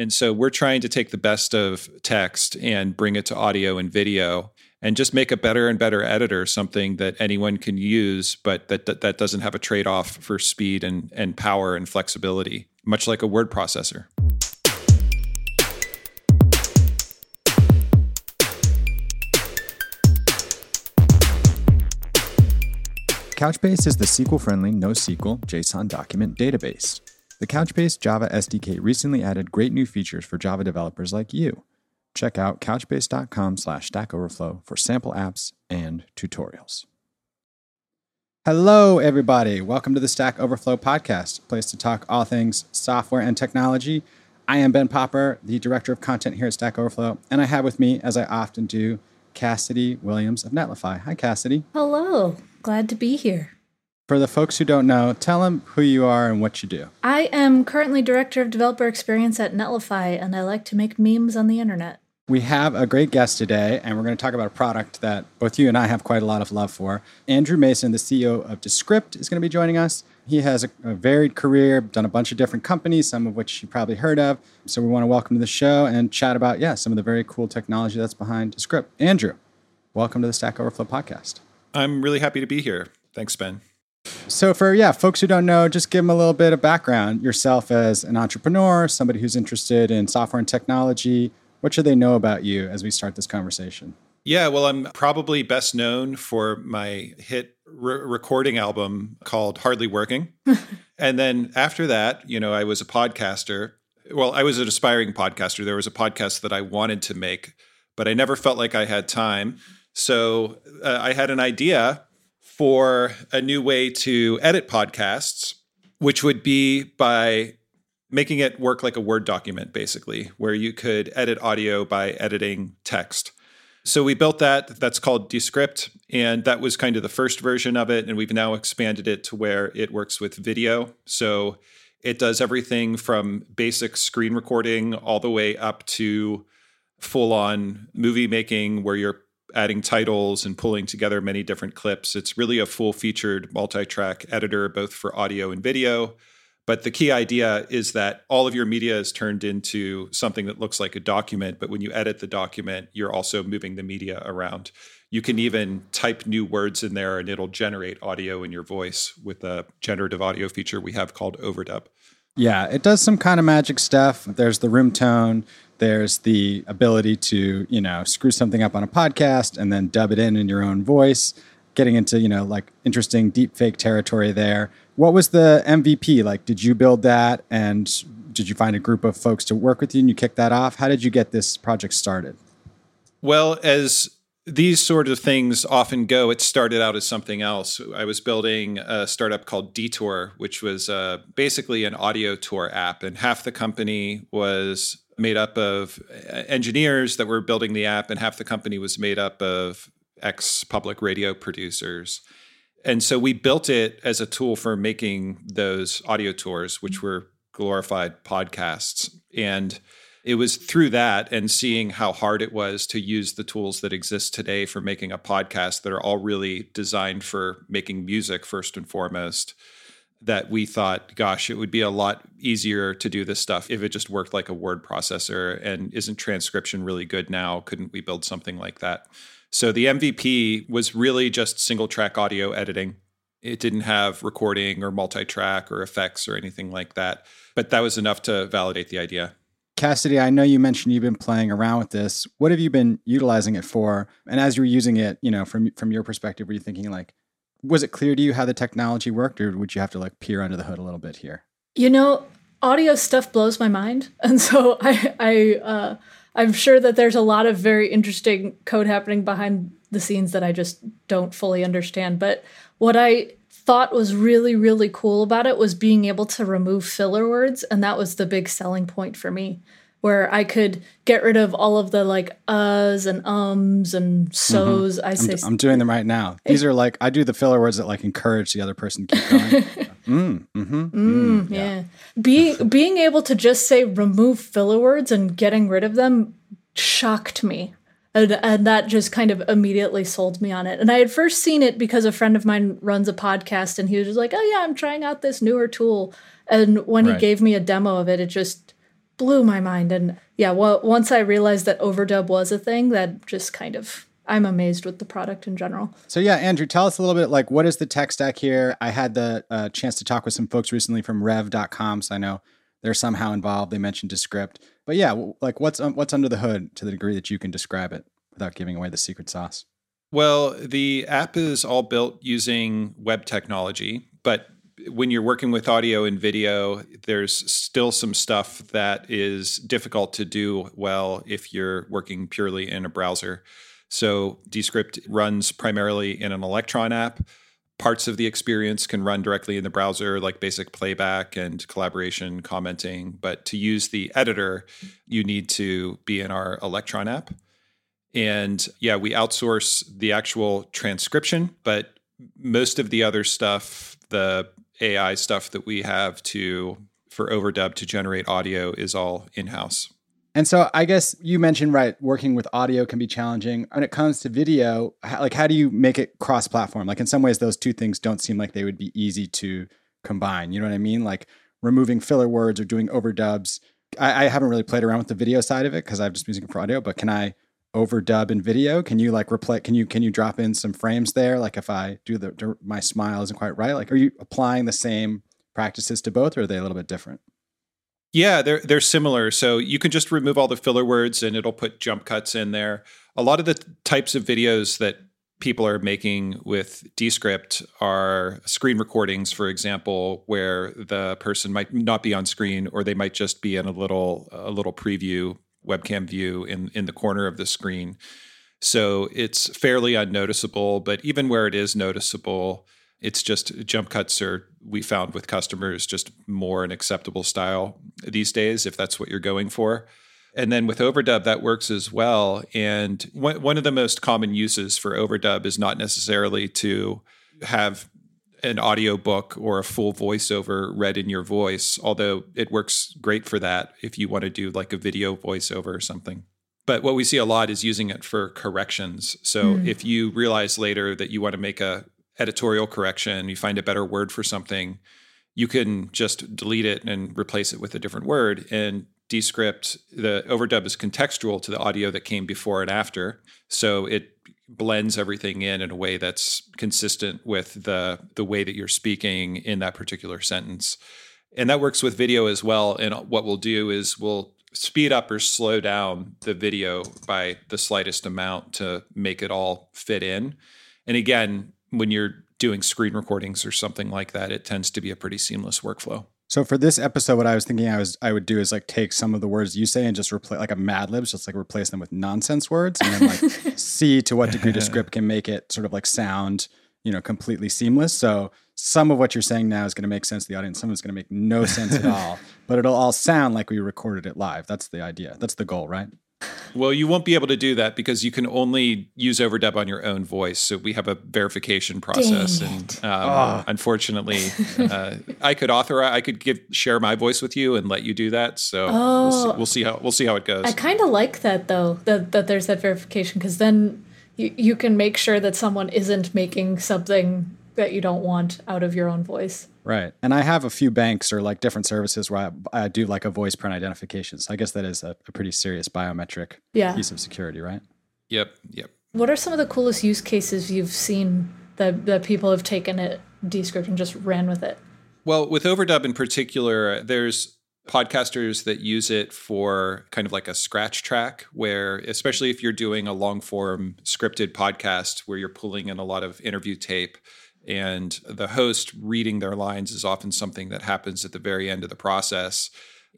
And so we're trying to take the best of text and bring it to audio and video and just make a better and better editor something that anyone can use, but that that, that doesn't have a trade off for speed and, and power and flexibility, much like a word processor. Couchbase is the SQL-friendly NoSQL JSON document database. The Couchbase Java SDK recently added great new features for Java developers like you. Check out couchbase.com slash Stack Overflow for sample apps and tutorials. Hello, everybody. Welcome to the Stack Overflow podcast, place to talk all things software and technology. I am Ben Popper, the director of content here at Stack Overflow, and I have with me, as I often do, Cassidy Williams of Netlify. Hi, Cassidy. Hello. Glad to be here. For the folks who don't know, tell them who you are and what you do. I am currently Director of Developer Experience at Netlify, and I like to make memes on the internet. We have a great guest today, and we're going to talk about a product that both you and I have quite a lot of love for. Andrew Mason, the CEO of Descript, is going to be joining us. He has a, a, varied career, done a bunch of different companies, some of which you probably heard of. So we want to welcome to the show and chat about, yeah, some of the very cool technology that's behind Descript. Andrew, welcome to the Stack Overflow podcast. I'm really happy to be here. Thanks, Ben. So, for yeah, folks who don't know, just give them a little bit of background yourself as an entrepreneur, somebody who's interested in software and technology. What should they know about you as we start this conversation? Yeah, well, I'm probably best known for my hit re- recording album called Hardly Working. and then after that, you know, I was a podcaster. Well, I was an aspiring podcaster. There was a podcast that I wanted to make, but I never felt like I had time. So uh, I had an idea for a new way to edit podcasts, which would be by making it work like a Word document, basically, where you could edit audio by editing text. So we built that. That's called Descript. And that was kind of the first version of it. And we've now expanded it to where it works with video. So it does everything from basic screen recording all the way up to full on movie making, where you're adding titles and pulling together many different clips. It's really a full featured multi track editor, both for audio and video. But the key idea is that all of your media is turned into something that looks like a document. But when you edit the document, you're also moving the media around. You can even type new words in there and it'll generate audio in your voice with a generative audio feature we have called Overdub. Yeah, it does some kind of magic stuff. There's the room tone, there's the ability to, you know, screw something up on a podcast and then dub it in in your own voice, getting into, you know, like interesting deep fake territory there. What was the MVP? Like, did you build that and did you find a group of folks to work with you and you kicked that off? How did you get this project started? Well, as these sort of things often go, it started out as something else. I was building a startup called Detour, which was uh, basically an audio tour app, and half the company was made up of engineers that were building the app, and half the company was made up of ex public radio producers. And so we built it as a tool for making those audio tours, which were glorified podcasts. And it was through that and seeing how hard it was to use the tools that exist today for making a podcast that are all really designed for making music first and foremost that we thought, gosh, it would be a lot easier to do this stuff if it just worked like a word processor. And isn't transcription really good now? Couldn't we build something like that? So the MVP was really just single track audio editing. It didn't have recording or multi track or effects or anything like that. But that was enough to validate the idea. Cassidy, I know you mentioned you've been playing around with this. What have you been utilizing it for? And as you were using it, you know, from from your perspective, were you thinking like, was it clear to you how the technology worked, or would you have to like peer under the hood a little bit here? You know, audio stuff blows my mind, and so I, I, uh, I'm sure that there's a lot of very interesting code happening behind the scenes that I just don't fully understand. But what I thought was really, really cool about it was being able to remove filler words, and that was the big selling point for me where I could get rid of all of the like uhs and ums and so's. Mm-hmm. I say I'm, I'm, doing them right now. These are like I do the filler words that like encourage the other person to keep going. mm, mm-hmm, mm, mm, yeah. yeah. Being being able to just say remove filler words and getting rid of them shocked me. And, and that just kind of immediately sold me on it. And I had first seen it because a friend of mine runs a podcast and he was just like, Oh, yeah, I'm trying out this newer tool. And when right. he gave me a demo of it, it just blew my mind. And yeah, well, once I realized that overdub was a thing, that just kind of I'm amazed with the product in general. So yeah, Andrew, tell us a little bit like what is the tech stack here? I had the uh, chance to talk with some folks recently from Rev.com, so I know they're somehow involved. They mentioned Descript, but yeah, like what's um, what's under the hood to the degree that you can describe it without giving away the secret sauce. Well, the app is all built using web technology, but when you're working with audio and video, there's still some stuff that is difficult to do well if you're working purely in a browser. So Descript runs primarily in an Electron app. Parts of the experience can run directly in the browser, like basic playback and collaboration, commenting. But to use the editor, you need to be in our Electron app. And yeah, we outsource the actual transcription, but most of the other stuff, the AI stuff that we have to for overdub to generate audio is all in-house. And so I guess you mentioned right working with audio can be challenging. When it comes to video, how, like how do you make it cross-platform? Like in some ways those two things don't seem like they would be easy to combine. You know what I mean? Like removing filler words or doing overdubs. I, I haven't really played around with the video side of it because I've just been using it for audio, but can I overdub in video? Can you like replay? Can you can you drop in some frames there? Like if I do the my smile isn't quite right. Like are you applying the same practices to both, or are they a little bit different? Yeah, they're they're similar. So you can just remove all the filler words and it'll put jump cuts in there. A lot of the types of videos that people are making with Descript are screen recordings, for example, where the person might not be on screen or they might just be in a little a little preview webcam view in in the corner of the screen. So it's fairly unnoticeable, but even where it is noticeable, it's just jump cuts are we found with customers just more an acceptable style these days if that's what you're going for. And then with overdub, that works as well. And one of the most common uses for overdub is not necessarily to have an audio book or a full voiceover read in your voice, although it works great for that if you want to do like a video voiceover or something. But what we see a lot is using it for corrections. So mm. if you realize later that you want to make a editorial correction, you find a better word for something, you can just delete it and replace it with a different word. And Descript, the overdub is contextual to the audio that came before and after. So it blends everything in in a way that's consistent with the the way that you're speaking in that particular sentence. And that works with video as well. And what we'll do is we'll speed up or slow down the video by the slightest amount to make it all fit in. And again, when you're doing screen recordings or something like that, it tends to be a pretty seamless workflow. So for this episode, what I was thinking I was I would do is like take some of the words you say and just replace like a Mad Libs, just like replace them with nonsense words, and then like see to what degree Descript can make it sort of like sound, you know, completely seamless. So some of what you're saying now is going to make sense to the audience. Some is going to make no sense at all, but it'll all sound like we recorded it live. That's the idea. That's the goal, right? Well, you won't be able to do that because you can only use overdub on your own voice. So we have a verification process, and um, oh. unfortunately, uh, I could authorize, I could give share my voice with you and let you do that. So oh. we'll, see, we'll, see, how we'll see how it goes. I kind of like that though that that there's that verification because then you you can make sure that someone isn't making something that you don't want out of your own voice. Right. And I have a few banks or like different services where I, I do like a voice print identification. So I guess that is a, a pretty serious biometric yeah. piece of security, right? Yep. Yep. What are some of the coolest use cases you've seen that, that people have taken it Descript and just ran with it? Well, with Overdub in particular, there's podcasters that use it for kind of like a scratch track where especially if you're doing a long form scripted podcast where you're pulling in a lot of interview tape and the host reading their lines is often something that happens at the very end of the process.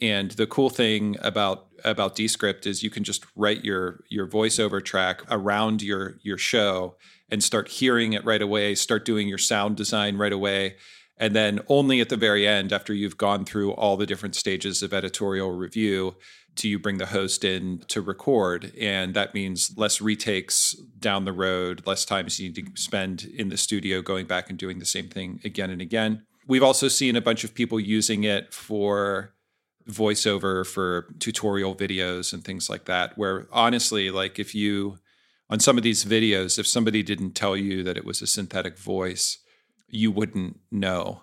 And the cool thing about about Descript is you can just write your your voiceover track around your your show and start hearing it right away, start doing your sound design right away. And then only at the very end, after you've gone through all the different stages of editorial review, do you bring the host in to record? And that means less retakes down the road less times you need to spend in the studio going back and doing the same thing again and again. We've also seen a bunch of people using it for voiceover for tutorial videos and things like that where honestly like if you on some of these videos if somebody didn't tell you that it was a synthetic voice you wouldn't know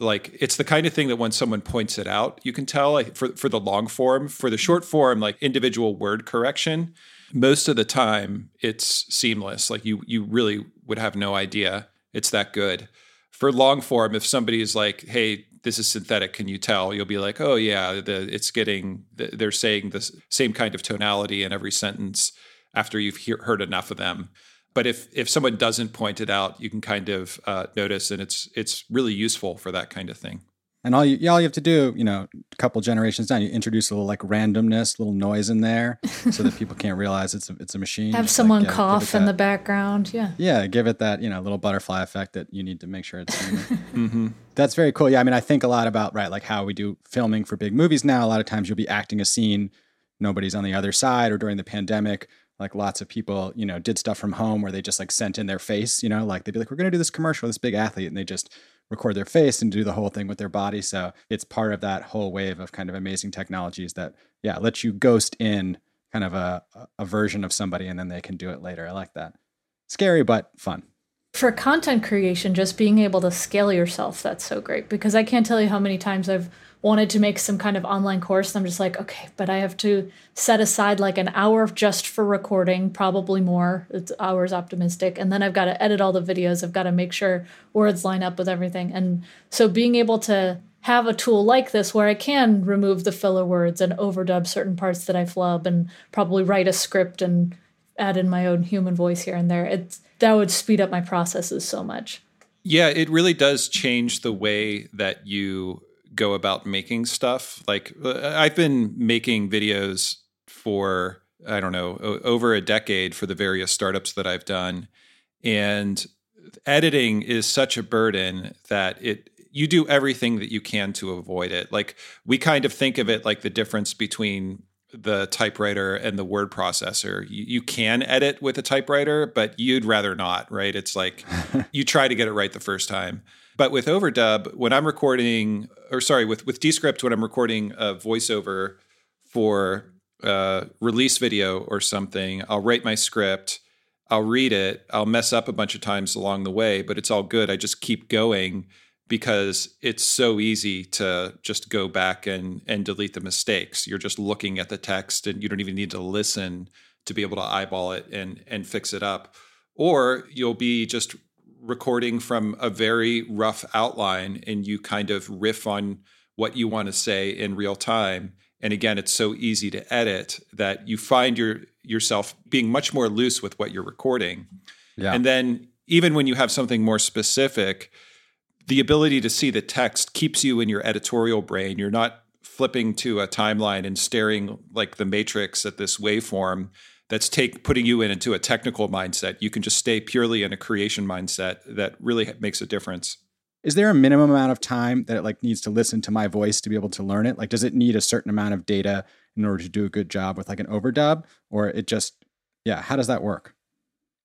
like it's the kind of thing that when someone points it out, you can tell like, for for the long form, for the short form, like individual word correction. Most of the time, it's seamless. Like you you really would have no idea it's that good. For long form, if somebody is like, "Hey, this is synthetic," can you tell? You'll be like, "Oh yeah, the, it's getting they're saying the same kind of tonality in every sentence." After you've he- heard enough of them, but if if someone doesn't point it out, you can kind of uh, notice, and it's it's really useful for that kind of thing. And all you all you have to do, you know, a couple generations down, you introduce a little like randomness, little noise in there, so that people can't realize it's a, it's a machine. Have Just, someone like, yeah, cough give in that- the background. Yeah. Yeah, give it that you know little butterfly effect that you need to make sure it's. Mm-hmm. That's very cool. Yeah, I mean, I think a lot about right, like how we do filming for big movies now. A lot of times you'll be acting a scene, nobody's on the other side, or during the pandemic, like lots of people, you know, did stuff from home where they just like sent in their face. You know, like they'd be like, "We're going to do this commercial this big athlete," and they just record their face and do the whole thing with their body. So it's part of that whole wave of kind of amazing technologies that, yeah, lets you ghost in kind of a, a version of somebody and then they can do it later. I like that. Scary, but fun. For content creation, just being able to scale yourself, that's so great because I can't tell you how many times I've wanted to make some kind of online course. And I'm just like, okay, but I have to set aside like an hour just for recording, probably more. It's hours optimistic. And then I've got to edit all the videos. I've got to make sure words line up with everything. And so being able to have a tool like this where I can remove the filler words and overdub certain parts that I flub and probably write a script and add in my own human voice here and there. It's that would speed up my processes so much. Yeah, it really does change the way that you go about making stuff. Like uh, I've been making videos for I don't know over a decade for the various startups that I've done, and editing is such a burden that it you do everything that you can to avoid it. Like we kind of think of it like the difference between the typewriter and the word processor. You, you can edit with a typewriter, but you'd rather not, right? It's like you try to get it right the first time. But with overdub, when I'm recording, or sorry, with with Descript, when I'm recording a voiceover for a release video or something, I'll write my script, I'll read it, I'll mess up a bunch of times along the way, but it's all good. I just keep going because it's so easy to just go back and and delete the mistakes. You're just looking at the text and you don't even need to listen to be able to eyeball it and and fix it up. Or you'll be just recording from a very rough outline and you kind of riff on what you want to say in real time. And again, it's so easy to edit that you find your yourself being much more loose with what you're recording. Yeah. And then even when you have something more specific, the ability to see the text keeps you in your editorial brain. You're not flipping to a timeline and staring like the matrix at this waveform that's take putting you in into a technical mindset. You can just stay purely in a creation mindset that really makes a difference. Is there a minimum amount of time that it like needs to listen to my voice to be able to learn it? Like, does it need a certain amount of data in order to do a good job with like an overdub, or it just, yeah, how does that work?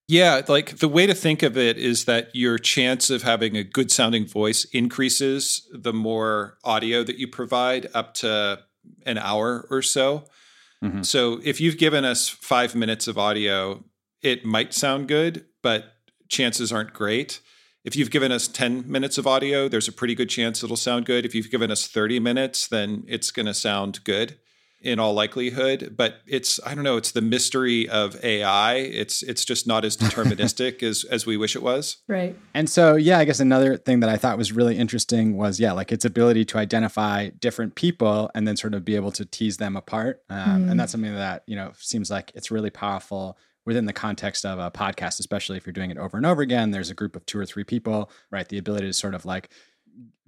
Yeah, like the way to think of it is that your chance of having a good sounding voice increases the more audio that you provide up to an hour or so. Mhm. So if you've given us five minutes of audio, it might sound good, but chances aren't great. If you've given us 10 minutes of audio, there's a pretty good chance it'll sound good. If you've given us 30 minutes, then it's going to sound good in all likelihood but it's i don't know it's the mystery of ai it's it's just not as deterministic as as we wish it was Right. And so, yeah, I guess another thing that I thought was really interesting was, yeah, like its ability to identify different people and then sort of be able to tease them apart. Um, Mm. And that's something that, you know, seems like it's really powerful within the context of a podcast, especially if you're doing it over and over again. There's a group of two or three people, right? The ability to sort of like,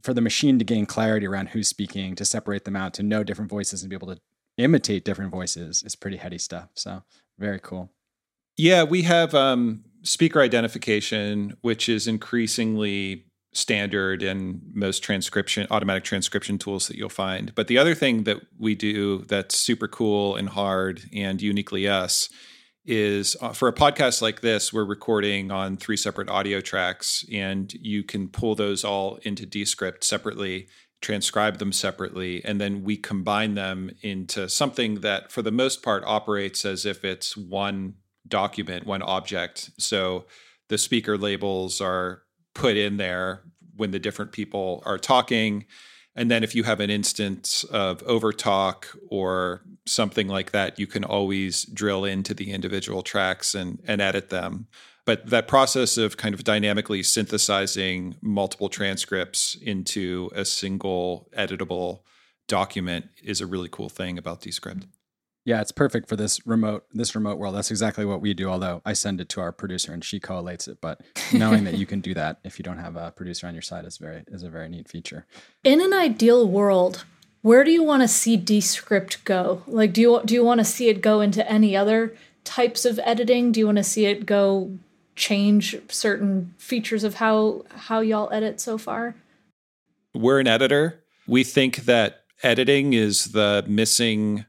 for the machine to gain clarity around who's speaking, to separate them out, to know different voices and be able to imitate different voices is pretty heady stuff. So, very cool. yeah we have um speaker identification which is increasingly standard in most transcription automatic transcription tools that you'll find but the other thing that we do that's super cool and hard and uniquely us is uh, for a podcast like this we're recording on three separate audio tracks and you can pull those all into descript separately transcribe them separately and then we combine them into something that for the most part operates as if it's one document one object so the speaker labels are put in there when the different people are talking. And then if you have an instance of overtalk or something like that, you can always drill into the individual tracks and, and edit them. But that process of kind of dynamically synthesizing multiple transcripts into a single editable document is a really cool thing about Descript. Yeah, it's perfect for this remote this remote world. That's exactly what we do. Although I send it to our producer and she collates it, but knowing that you can do that if you don't have a producer on your side is very is a very neat feature. In an ideal world, where do you want to see Descript go? Like, do you do you want to see it go into any other types of editing? Do you want to see it go change certain features of how how y'all edit so far? We're an editor. We think that editing is the missing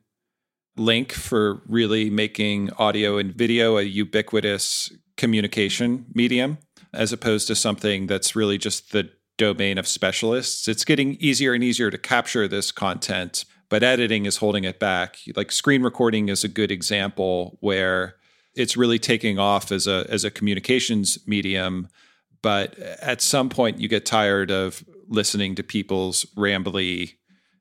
link for really making audio and video a ubiquitous communication medium as opposed to something that's really just the domain of specialists. It's getting easier and easier to capture this content, but editing is holding it back. Like screen recording is a good example where it's really taking off as a as a communications medium, but at some point you get tired of listening to people's rambly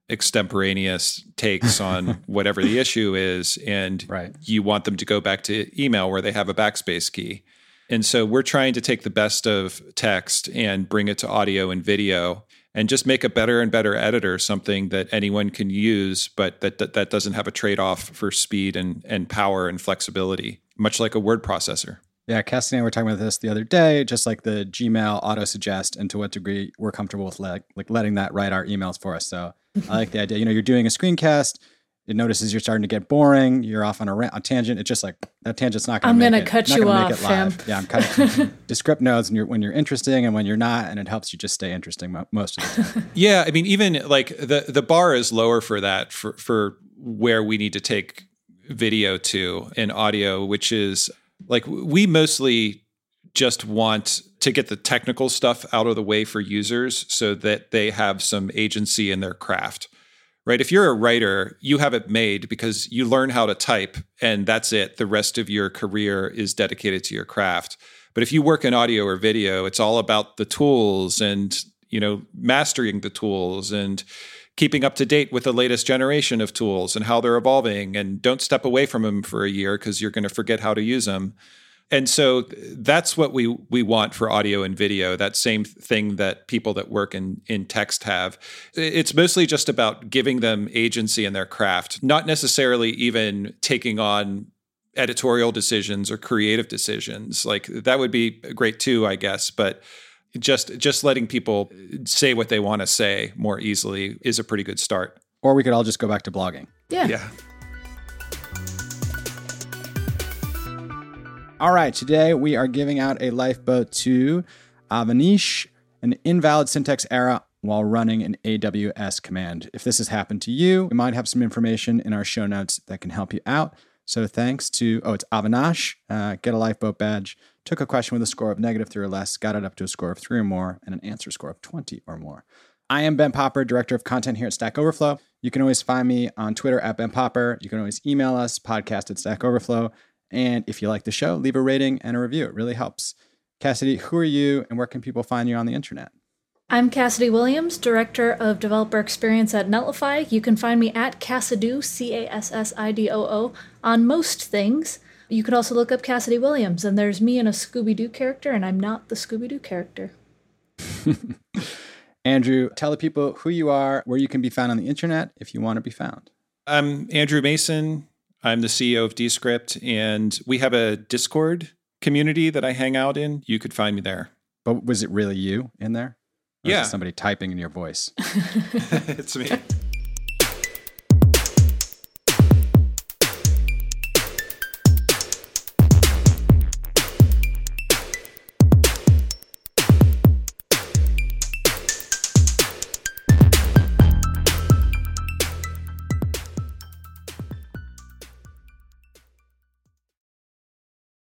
extemporaneous takes on whatever the issue is and right. you want them to go back to email where they have a backspace key. And so we're trying to take the best of text and bring it to audio and video and just make a better and better editor something that anyone can use but that that, that doesn't have a trade-off for speed and and power and flexibility much like a word processor yeah, Cassidy and I were talking about this the other day, just like the Gmail auto suggest and to what degree we're comfortable with like, like letting that write our emails for us. So I like the idea. You know, you're doing a screencast, it notices you're starting to get boring, you're off on a, rant, a tangent. It's just like that tangent's not going to. I'm going to cut you off, fam. Yeah, I'm cutting. Descript notes and you're, when you're interesting and when you're not, and it helps you just stay interesting mo- most of the time. yeah, I mean, even like the the bar is lower for that for for where we need to take video to and audio, which is like we mostly just want to get the technical stuff out of the way for users so that they have some agency in their craft. Right? If you're a writer, you have it made because you learn how to type and that's it. The rest of your career is dedicated to your craft. But if you work in audio or video, it's all about the tools and, you know, mastering the tools and keeping up to date with the latest generation of tools and how they're evolving and don't step away from them for a year because you're going to forget how to use them and so that's what we we want for audio and video that same thing that people that work in in text have. It's mostly just about giving them agency in their craft not necessarily even taking on editorial decisions or creative decisions. Like that would be great too i guess but just just letting people say what they want to say more easily is a pretty good start. Or we could all just go back to blogging. Yeah. Yeah. All right, today we are giving out a lifeboat to Avanish, an invalid syntax error while running an AWS command. If this has happened to you, we might have some information in our show notes that can help you out. So thanks to, oh, it's Avinash, uh, get a lifeboat badge took a question with a score of negative three or less, got it up to a score of three or more, and an answer score of 20 or more. I am Ben Popper, Director of Content here at Stack Overflow. You can always find me on Twitter at Ben Popper. You can always email us, podcast at Stack Overflow. And if you like the show, leave a rating and a review. It really helps. Cassidy, who are you and where can people find you on the internet? I'm Cassidy Williams, Director of Developer Experience at Netlify. You can find me at Cassidoo, C A S S I D O O, on most things. You could also look up Cassidy Williams, and there's me and a Scooby Doo character, and I'm not the Scooby Doo character. Andrew, tell the people who you are, where you can be found on the internet if you want to be found. I'm Andrew Mason. I'm the CEO of Descript, and we have a Discord community that I hang out in. You could find me there. But was it really you in there? Or yeah. somebody typing in your voice. it's me.